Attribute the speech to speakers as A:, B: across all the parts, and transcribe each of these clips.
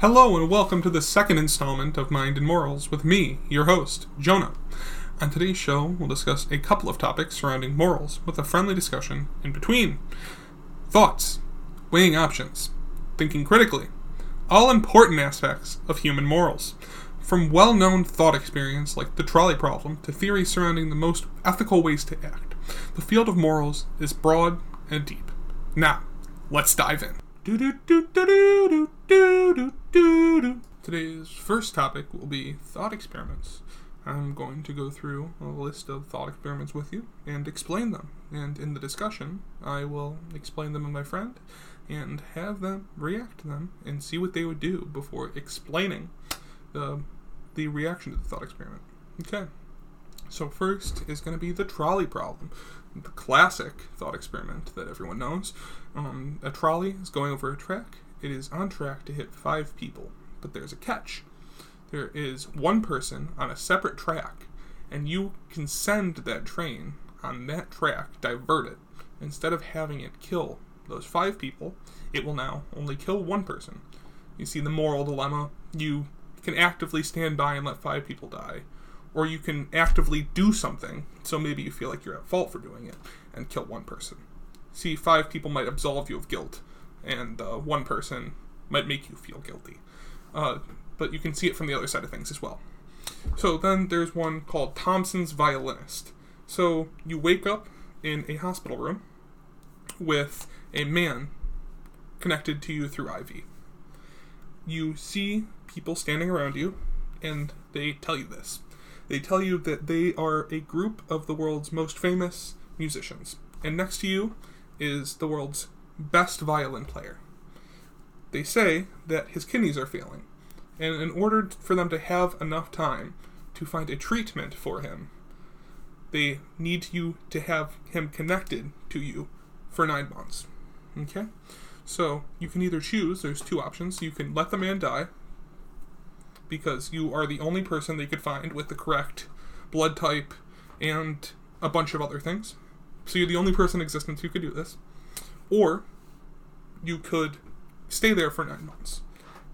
A: Hello and welcome to the second installment of Mind and Morals with me, your host, Jonah. On today's show, we'll discuss a couple of topics surrounding morals with a friendly discussion in between. Thoughts, weighing options, thinking critically, all important aspects of human morals. From well known thought experience like the trolley problem to theories surrounding the most ethical ways to act, the field of morals is broad and deep. Now, let's dive in. Today's first topic will be thought experiments. I'm going to go through a list of thought experiments with you and explain them. And in the discussion, I will explain them to my friend and have them react to them and see what they would do before explaining the the reaction to the thought experiment. Okay. So first is going to be the trolley problem, the classic thought experiment that everyone knows. Um, a trolley is going over a track. It is on track to hit five people, but there's a catch. There is one person on a separate track, and you can send that train on that track, divert it. Instead of having it kill those five people, it will now only kill one person. You see the moral dilemma. You can actively stand by and let five people die, or you can actively do something, so maybe you feel like you're at fault for doing it, and kill one person. See, five people might absolve you of guilt, and uh, one person might make you feel guilty. Uh, but you can see it from the other side of things as well. So then there's one called Thomson's Violinist. So you wake up in a hospital room with a man connected to you through IV. You see people standing around you, and they tell you this. They tell you that they are a group of the world's most famous musicians. And next to you is the world's best violin player. They say that his kidneys are failing, and in order for them to have enough time to find a treatment for him, they need you to have him connected to you for nine months. Okay? So you can either choose, there's two options. You can let the man die because you are the only person they could find with the correct blood type and a bunch of other things. So you're the only person in existence who could do this. Or you could stay there for nine months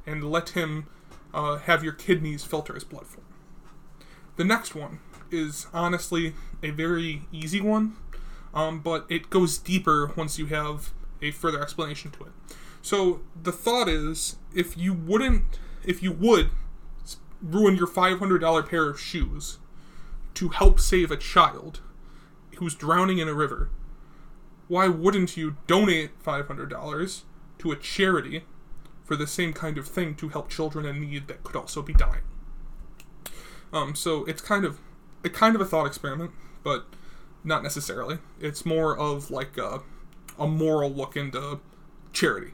A: and let him uh, have your kidneys filter his blood for him. The next one is honestly a very easy one, um, but it goes deeper once you have a further explanation to it. So the thought is, if you wouldn't, if you would ruin your $500 pair of shoes to help save a child who's drowning in a river, why wouldn't you donate $500 to a charity for the same kind of thing to help children in need that could also be dying? Um, so it's kind of a kind of a thought experiment, but not necessarily. It's more of like a, a moral look into charity.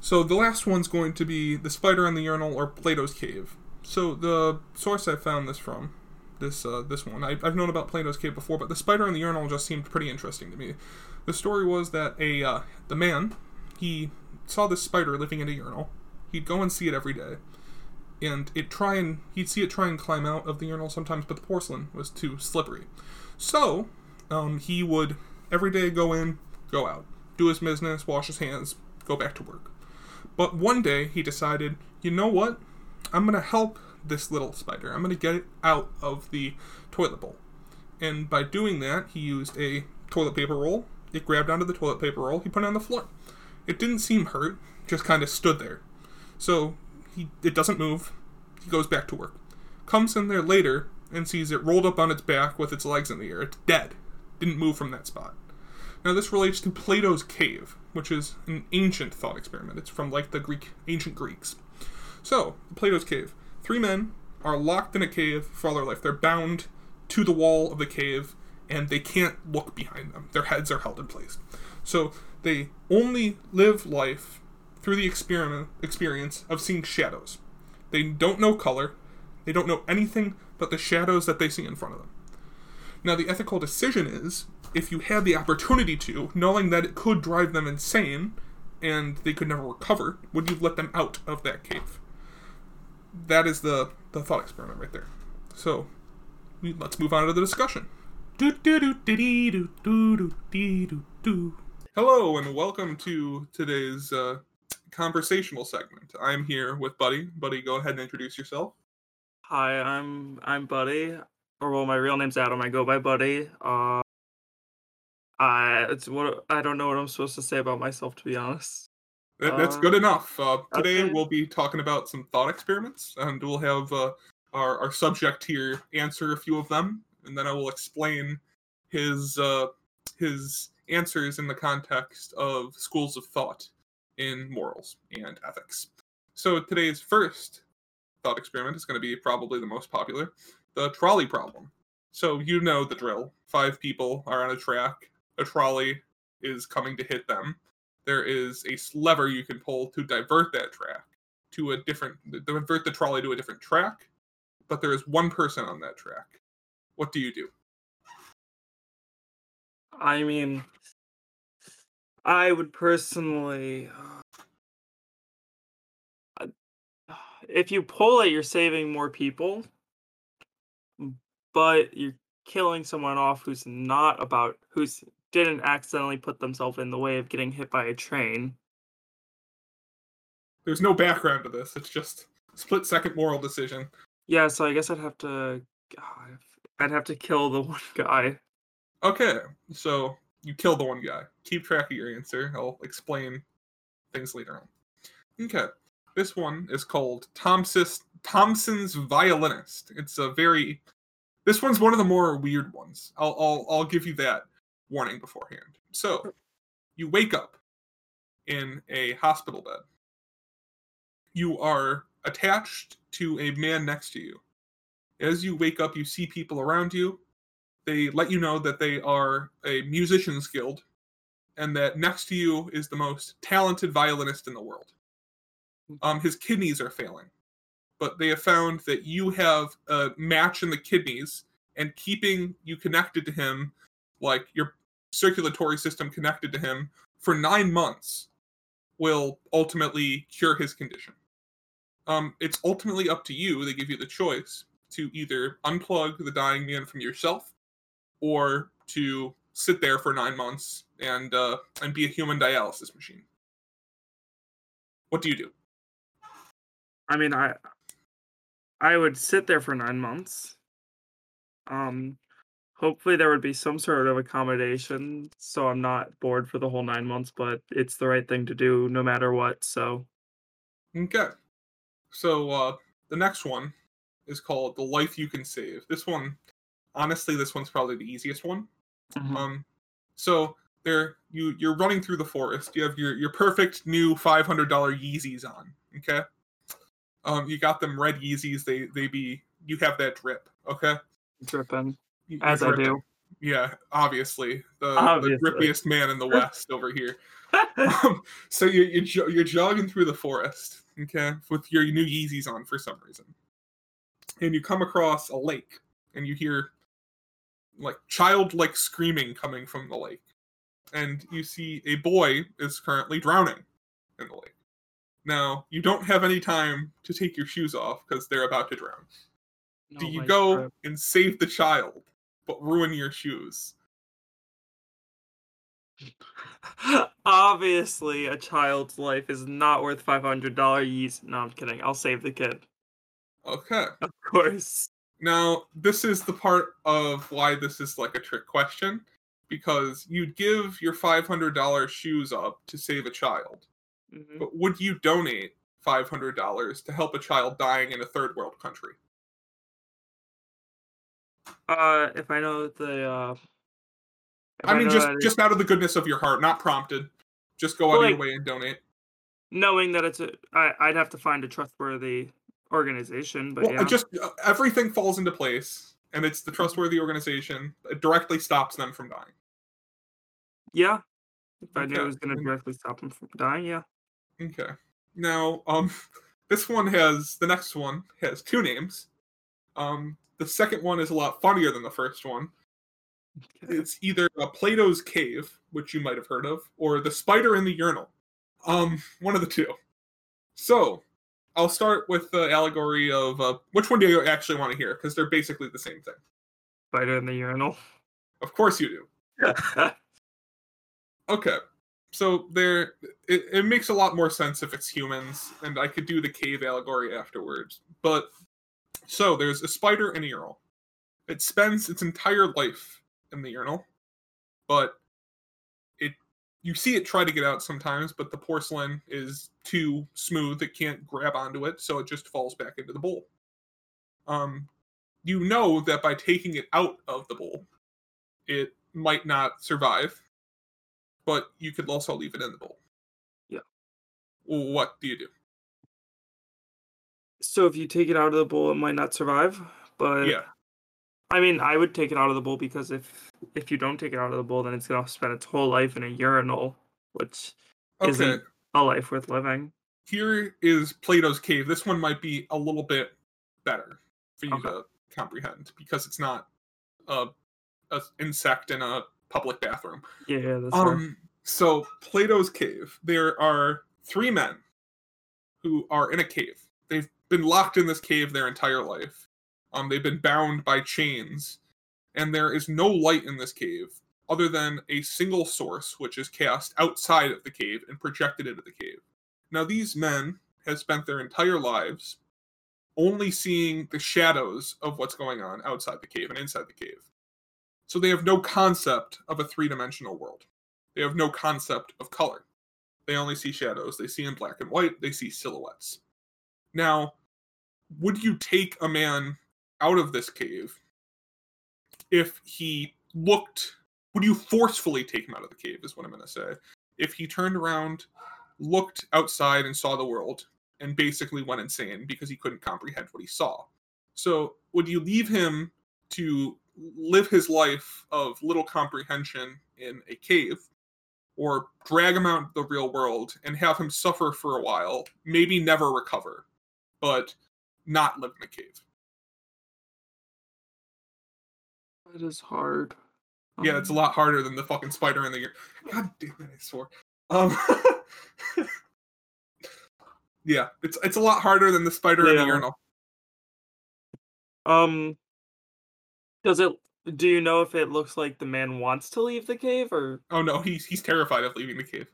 A: So the last one's going to be the spider in the urinal or Plato's cave. So the source I found this from, this uh, this one, I, I've known about Plato's cave before, but the spider in the urinal just seemed pretty interesting to me. The story was that a uh, the man he saw this spider living in a urinal. He'd go and see it every day, and it try and he'd see it try and climb out of the urinal sometimes, but the porcelain was too slippery. So um, he would every day go in, go out, do his business, wash his hands, go back to work. But one day he decided, you know what? I'm gonna help this little spider. I'm gonna get it out of the toilet bowl. And by doing that, he used a toilet paper roll. It grabbed onto the toilet paper roll. He put it on the floor. It didn't seem hurt, just kind of stood there. So he it doesn't move. He goes back to work. Comes in there later and sees it rolled up on its back with its legs in the air. It's dead. Didn't move from that spot. Now this relates to Plato's cave, which is an ancient thought experiment. It's from like the Greek ancient Greeks. So, Plato's cave. Three men are locked in a cave for all their life. They're bound to the wall of the cave and they can't look behind them. Their heads are held in place. So they only live life through the experiment experience of seeing shadows. They don't know color. They don't know anything but the shadows that they see in front of them. Now the ethical decision is if you had the opportunity to, knowing that it could drive them insane and they could never recover, would you let them out of that cave? That is the the thought experiment right there. So let's move on to the discussion. Hello and welcome to today's uh, conversational segment. I'm here with Buddy. Buddy, go ahead and introduce yourself.
B: Hi, I'm I'm Buddy. Or well, my real name's Adam. I go by Buddy. Uh, I it's what I don't know what I'm supposed to say about myself to be honest.
A: That, that's good
B: Uh,
A: enough. Uh, today
B: okay.
A: we'll be talking about some thought experiments, and we'll have uh, our, our subject here answer a few of them, and then I will explain his uh, his answers in the context of schools of thought in morals and ethics. So today's first thought experiment is going to be probably the most popular, the trolley problem. So you know the drill. Five people are on a track. A trolley is coming to hit them there is a lever you can pull to divert that track to a different divert the trolley to a different track but there is one person on that track. What do you do?
B: I mean, I would personally, uh, if you pull it, you're saving more people, but you're killing someone off who's not about who's didn't accidentally put themselves in the way of getting hit by a train.
A: there's no background to this it's just split second moral decision
B: Yeah, so I guess I'd have to, God, I'd have to kill the one guy.
A: okay so you kill the one guy keep track of your answer i'll explain things later on okay this one is called Thomson's Thomson's violinist. It's a very this one's one of the more weird ones. I'll I'll I'll give you that warning beforehand. So, you wake up in a hospital bed. You are attached to a man next to you. As you wake up, you see people around you. They let you know that they are a musician's guild and that next to you is the most talented violinist in the world. Um, his kidneys are failing, but they have found that you have a match in the kidneys and keeping you connected to him, like your circulatory system connected to him for nine months, will ultimately cure his condition. Um, it's ultimately up to you. They give you the choice to either unplug the dying man from yourself or to sit there for nine months and uh, and be a human dialysis machine. What do you do?
B: I mean, I I would sit there for nine months. Um, hopefully there would be some sort of accommodation, so I'm not bored for the whole nine months. But it's the right thing to do, no matter what. So
A: Okay. So uh the next one is called The Life You Can Save. This one honestly this one's probably the easiest one.
B: Mhm.
A: Um so there you you're running through the forest. You have your your perfect new $500 Yeezys on, okay? Um you got them red Yeezys. They they be you have that drip, okay?
B: dripping
A: You- you're
B: as I do.
A: Yeah, obviously. The
B: Obviously.
A: the drippiest man in the west over here. Um, so you're you're, jo- you're jogging through the forest, okay, with your new Yeezys on for some reason, and you come across a lake, and you hear like childlike screaming coming from the lake, and you see a boy is currently drowning in the lake. Now you don't have any time to take your shoes off because they're about to drown. Do
B: Oh
A: you go
B: God.
A: and save the child, but ruin your shoes?
B: Obviously, a child's life is not worth five hundred dollars. Yeast. No, I'm kidding. I'll save the kid,
A: Okay.
B: of course.
A: Now, this is the part of why this is like a trick question because you'd give your $500 shoes up to save a child,
B: Mhm.
A: but would you donate $500 to help a child dying in a third world country?
B: Uh, if I know the uh, if
A: I mean, just just out of the goodness of your heart, not prompted. Just go out of your way and donate.
B: knowing that it's a, I, I'd have to find a trustworthy organization, but
A: Well,
B: yeah.
A: just uh, everything falls into place, and it's the trustworthy organization. It directly stops them from dying.
B: yeah. If I knew it was going to directly stop them from dying, yeah.
A: Okay. Now, um, this one has the next one has two names. Um, the second one is a lot funnier than the first one. It's either uh, Plato's cave, which you might have heard of, or the spider in the urinal. Um, one of the two. So, I'll start with the allegory of uh, which one do you actually want to hear? Because they're basically the same thing.
B: Spider in the urinal.
A: Of course you do. Okay. so there it, it makes a lot more sense if it's humans, and I could do the cave allegory afterwards. But so there's a spider in a urinal. It spends its entire life in the urinal, but it you see it try to get out sometimes, but the porcelain is too smooth; it can't grab onto it, so it just falls back into the bowl. Um, you know that by taking it out of the bowl, it might not survive, but you could also leave it in the bowl.
B: Yeah.
A: What do you do?
B: So if you take it out of the bowl, it might not survive. But
A: Yeah.
B: I mean, I would take it out of the bowl because if if you don't take it out of the bowl, then it's gonna spend its whole life in a urinal, which
A: Okay.
B: isn't a life worth living.
A: Here is Plato's cave. This one might be a little bit better for you
B: Okay.
A: to comprehend because it's not a, a insect in a public bathroom.
B: Yeah, that's fair.
A: Um, so Plato's cave. There are three men who are in a cave. They've been locked in this cave their entire life. Um, they've been bound by chains, and there is no light in this cave other than a single source, which is cast outside of the cave and projected into the cave. Now, these men have spent their entire lives only seeing the shadows of what's going on outside the cave and inside the cave. So they have no concept of a three dimensional world. They have no concept of color. They only see shadows. They see in black and white. They see silhouettes. Now, would you take a man out of this cave if he looked? Would you forcefully take him out of the cave? Is what I'm going to say. If he turned around, looked outside, and saw the world, and basically went insane because he couldn't comprehend what he saw. So, would you leave him to live his life of little comprehension in a cave, or drag him out into the real world and have him suffer for a while, maybe never recover, but not live in a cave?
B: It is hard.
A: Yeah, it's a
B: Um,
A: lot harder than the fucking spider in the ear. God damn it, I swore. Um, yeah, it's it's a lot harder than the spider in the
B: Yeah.
A: urinal.
B: Um, does it? Do you know if it looks like the man wants to leave the cave, or
A: Oh no, he's he's terrified of leaving the cave.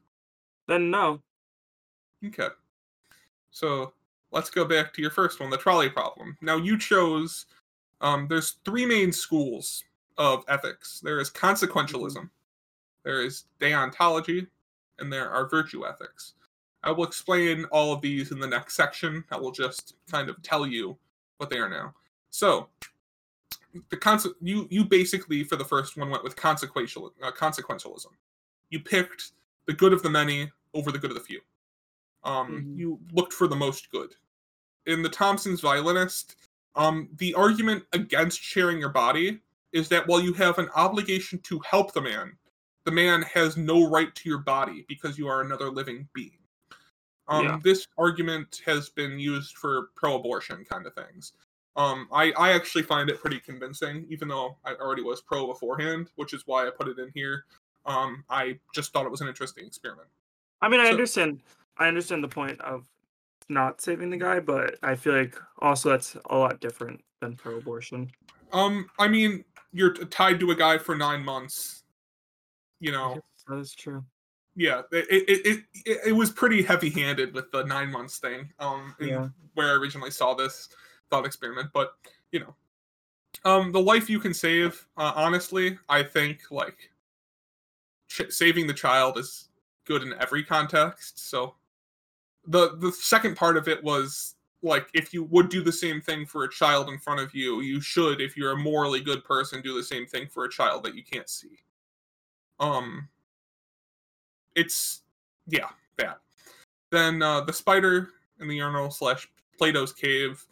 B: then no?
A: Okay. So let's go back to your first one, the trolley problem. Now you chose um there's three main schools of ethics. There is consequentialism, there is deontology, and there are virtue ethics. I will explain all of these in the next section. I will just kind of tell you what they are now. So the conse- you you basically for the first one went with consequential uh, consequentialism. You picked the good of the many over the good of the few. Um,
B: Mhm.
A: You looked for the most good. In the Thomson's Violinist, um, the argument against sharing your body is that while you have an obligation to help the man, the man has no right to your body because you are another living being. Um,
B: Yeah.
A: This argument has been used for pro-abortion kind of things. Um, I, I actually find it pretty convincing, even though I already was pro beforehand, which is why I put it in here. Um, I just thought it was an interesting experiment.
B: I mean, I
A: So-
B: understand. I understand the point of not saving the guy, but I feel like also that's a lot different than pro-abortion.
A: Um, I mean, you're t- tied to a guy for nine months. You know,
B: that is true.
A: yeah, it it, it, it, it was pretty heavy-handed with the nine months thing. Um,
B: Yeah.
A: where I originally saw this thought experiment, but you know, um, the life you can save. Uh, honestly, I think like ch- saving the child is good in every context. So, the the second part of it was like if you would do the same thing for a child in front of you, you should, if you're a morally good person, do the same thing for a child that you can't see. Um, it's yeah that. Then uh, the spider in the urinal slash Plato's cave.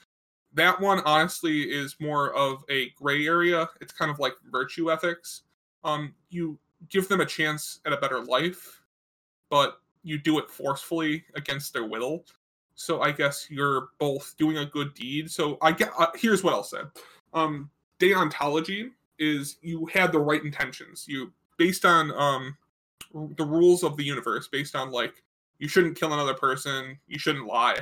A: That one honestly is more of a gray area. It's kind of like virtue ethics. Um, you give them a chance at a better life, but you do it forcefully against their will. So I guess you're both doing a good deed. So I get uh, here's what I'll say. Um, deontology is you had the right intentions. You based on um the rules of the universe, based on like you shouldn't kill another person, you shouldn't lie,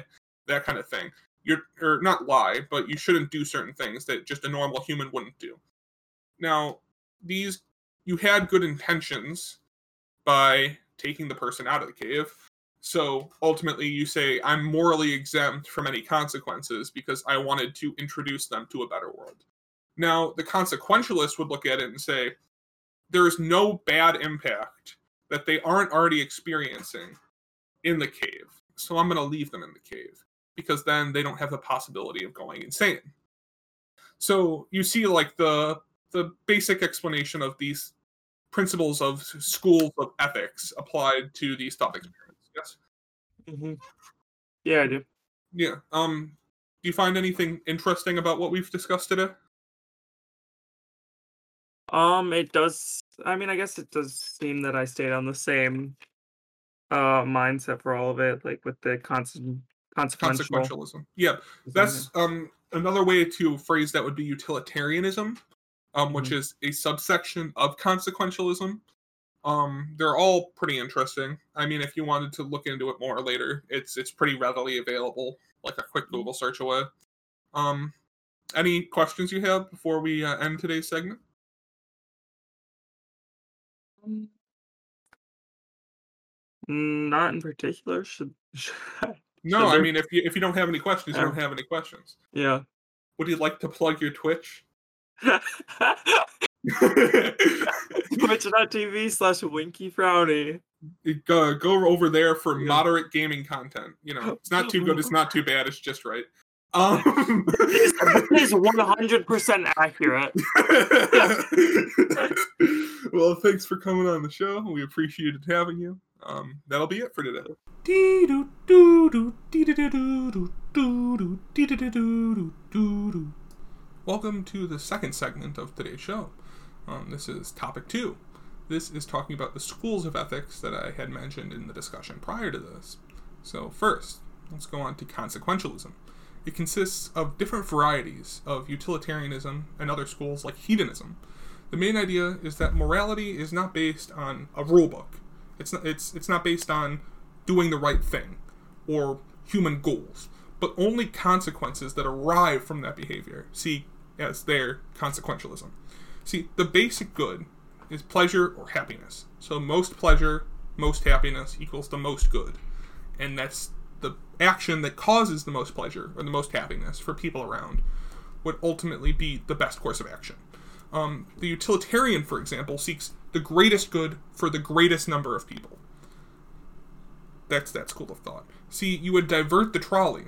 A: that kind of thing. You're or not lie, but you shouldn't do certain things that just a normal human wouldn't do. Now, these you had good intentions by taking the person out of the cave. So ultimately, you say, I'm morally exempt from any consequences because I wanted to introduce them to a better world. Now, the consequentialist would look at it and say, there is no bad impact that they aren't already experiencing in the cave. So I'm going to leave them in the cave because then they don't have the possibility of going insane. So you see, like the the basic explanation of these principles of schools of ethics applied to these thought experiments. Yes.
B: hmm Yeah, I do.
A: Yeah. Um. Do you find anything interesting about what we've discussed today?
B: Um, it does. I mean, I guess it does seem that I stayed on the same uh mindset for all of it, like with the constant.
A: Consequentialism. Yeah. That's um another way to phrase that would be utilitarianism, um, which
B: Mhm.
A: is a subsection of consequentialism. Um, they're all pretty interesting. I mean, if you wanted to look into it more later, it's it's pretty readily available, like a quick Google search away. Um, any questions you have before we uh, end today's segment?
B: Um, Not in particular. Should, should
A: No, I mean, if you if you don't have any questions, you
B: Oh.
A: don't have any questions.
B: yeah.
A: Would you like to plug your Twitch?
B: Twitch.tv slash Winky Frowny.
A: go go over there for
B: Yeah.
A: moderate gaming content. You know, it's not too good, it's not too bad, it's just right. Um,
B: This is 100% accurate.
A: well, thanks for coming on the show. We appreciated having you. Um, that'll be it for today. Welcome to the second segment of today's show. Um, this is topic two. This is talking about the schools of ethics that I had mentioned in the discussion prior to this. So, first, let's go on to consequentialism. It consists of different varieties of utilitarianism and other schools like hedonism. The main idea is that morality is not based on a rule book. It's not, it's, it's not based on doing the right thing or human goals, but only consequences that arrive from that behavior. See, as their consequentialism. See, the basic good is pleasure or happiness. So most pleasure, most happiness equals the most good. And that's the action that causes the most pleasure or the most happiness for people around would ultimately be the best course of action. Um, the utilitarian, for example, seeks the greatest good for the greatest number of people. That's that school of thought. See, you would divert the trolley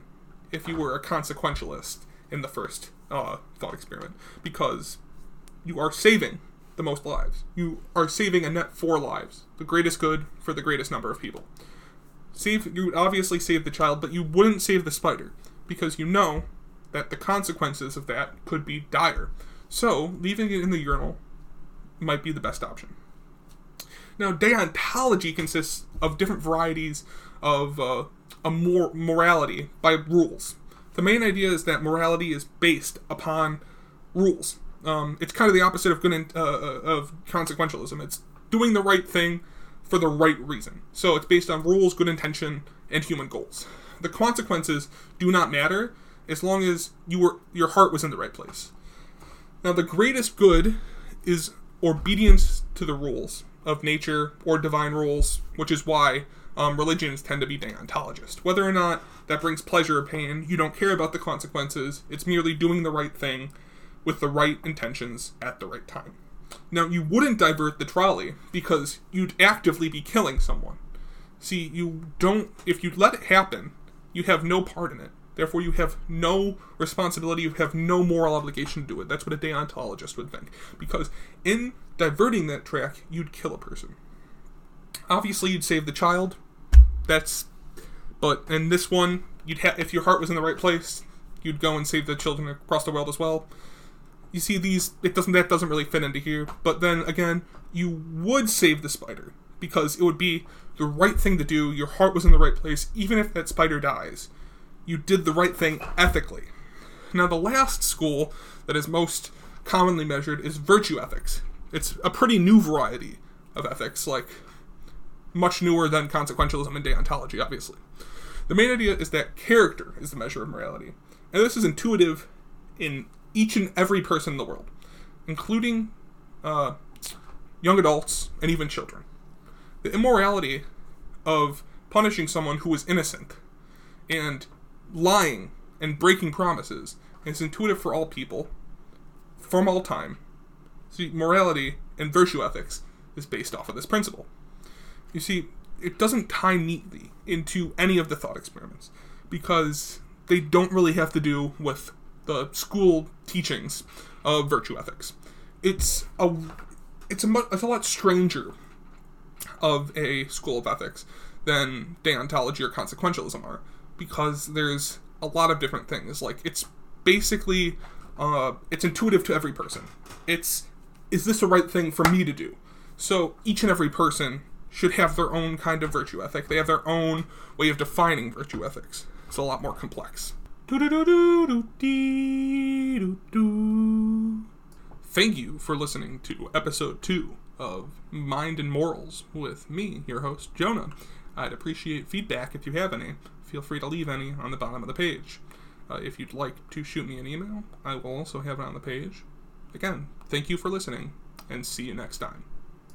A: if you were a consequentialist in the first uh, thought experiment, because you are saving the most lives. You are saving a net four lives, the greatest good for the greatest number of people. Save you would obviously save the child, but you wouldn't save the spider because you know that the consequences of that could be dire. So leaving it in the urinal might be the best option. Now, deontology consists of different varieties of uh, a more morality by rules. The main idea is that morality is based upon rules. Um, it's kind of the opposite of good in, uh, of consequentialism. It's doing the right thing for the right reason. So it's based on rules, good intention, and human goals. The consequences do not matter as long as you were your heart was in the right place. Now, the greatest good is obedience to the rules of nature or divine rules, which is why um, religions tend to be deontologist. Whether or not that brings pleasure or pain, you don't care about the consequences. It's merely doing the right thing with the right intentions at the right time. Now, you wouldn't divert the trolley because you'd actively be killing someone. See, you don't, if you let it happen, you have no part in it. Therefore, you have no responsibility, you have no moral obligation to do it. That's what a deontologist would think. Because in diverting that track, you'd kill a person. Obviously, you'd save the child. That's. But in this one, you'd have if your heart was in the right place, you'd go and save the children across the world as well. You see, these it doesn't that doesn't really fit into here. But then again, you would save the spider because it would be the right thing to do. Your heart was in the right place, even if that spider dies. You did the right thing ethically. Now, the last school that is most commonly measured is virtue ethics. It's a pretty new variety of ethics, like much newer than consequentialism and deontology, obviously. The main idea is that character is the measure of morality, and this is intuitive in each and every person in the world, including uh, young adults and even children. The immorality of punishing someone who is innocent and lying and breaking promises is intuitive for all people from all time. See, morality and virtue ethics is based off of this principle. You see, it doesn't tie neatly into any of the thought experiments because they don't really have to do with the school teachings of virtue ethics. It's a it's a mu- it's a lot stranger of a school of ethics than deontology or consequentialism are because there's a lot of different things. Like it's basically uh, it's intuitive to every person. It's is this the right thing for me to do? So each and every person should have their own kind of virtue ethic. They have their own way of defining virtue ethics. It's a lot more complex. Thank you for listening to episode two of Mind and Morals with me, your host, Jonah. I'd appreciate feedback if you have any. Feel free to leave any on the bottom of the page. Uh, if you'd like to shoot me an email, I will also have it on the page. Again, thank you for listening, and see you next time.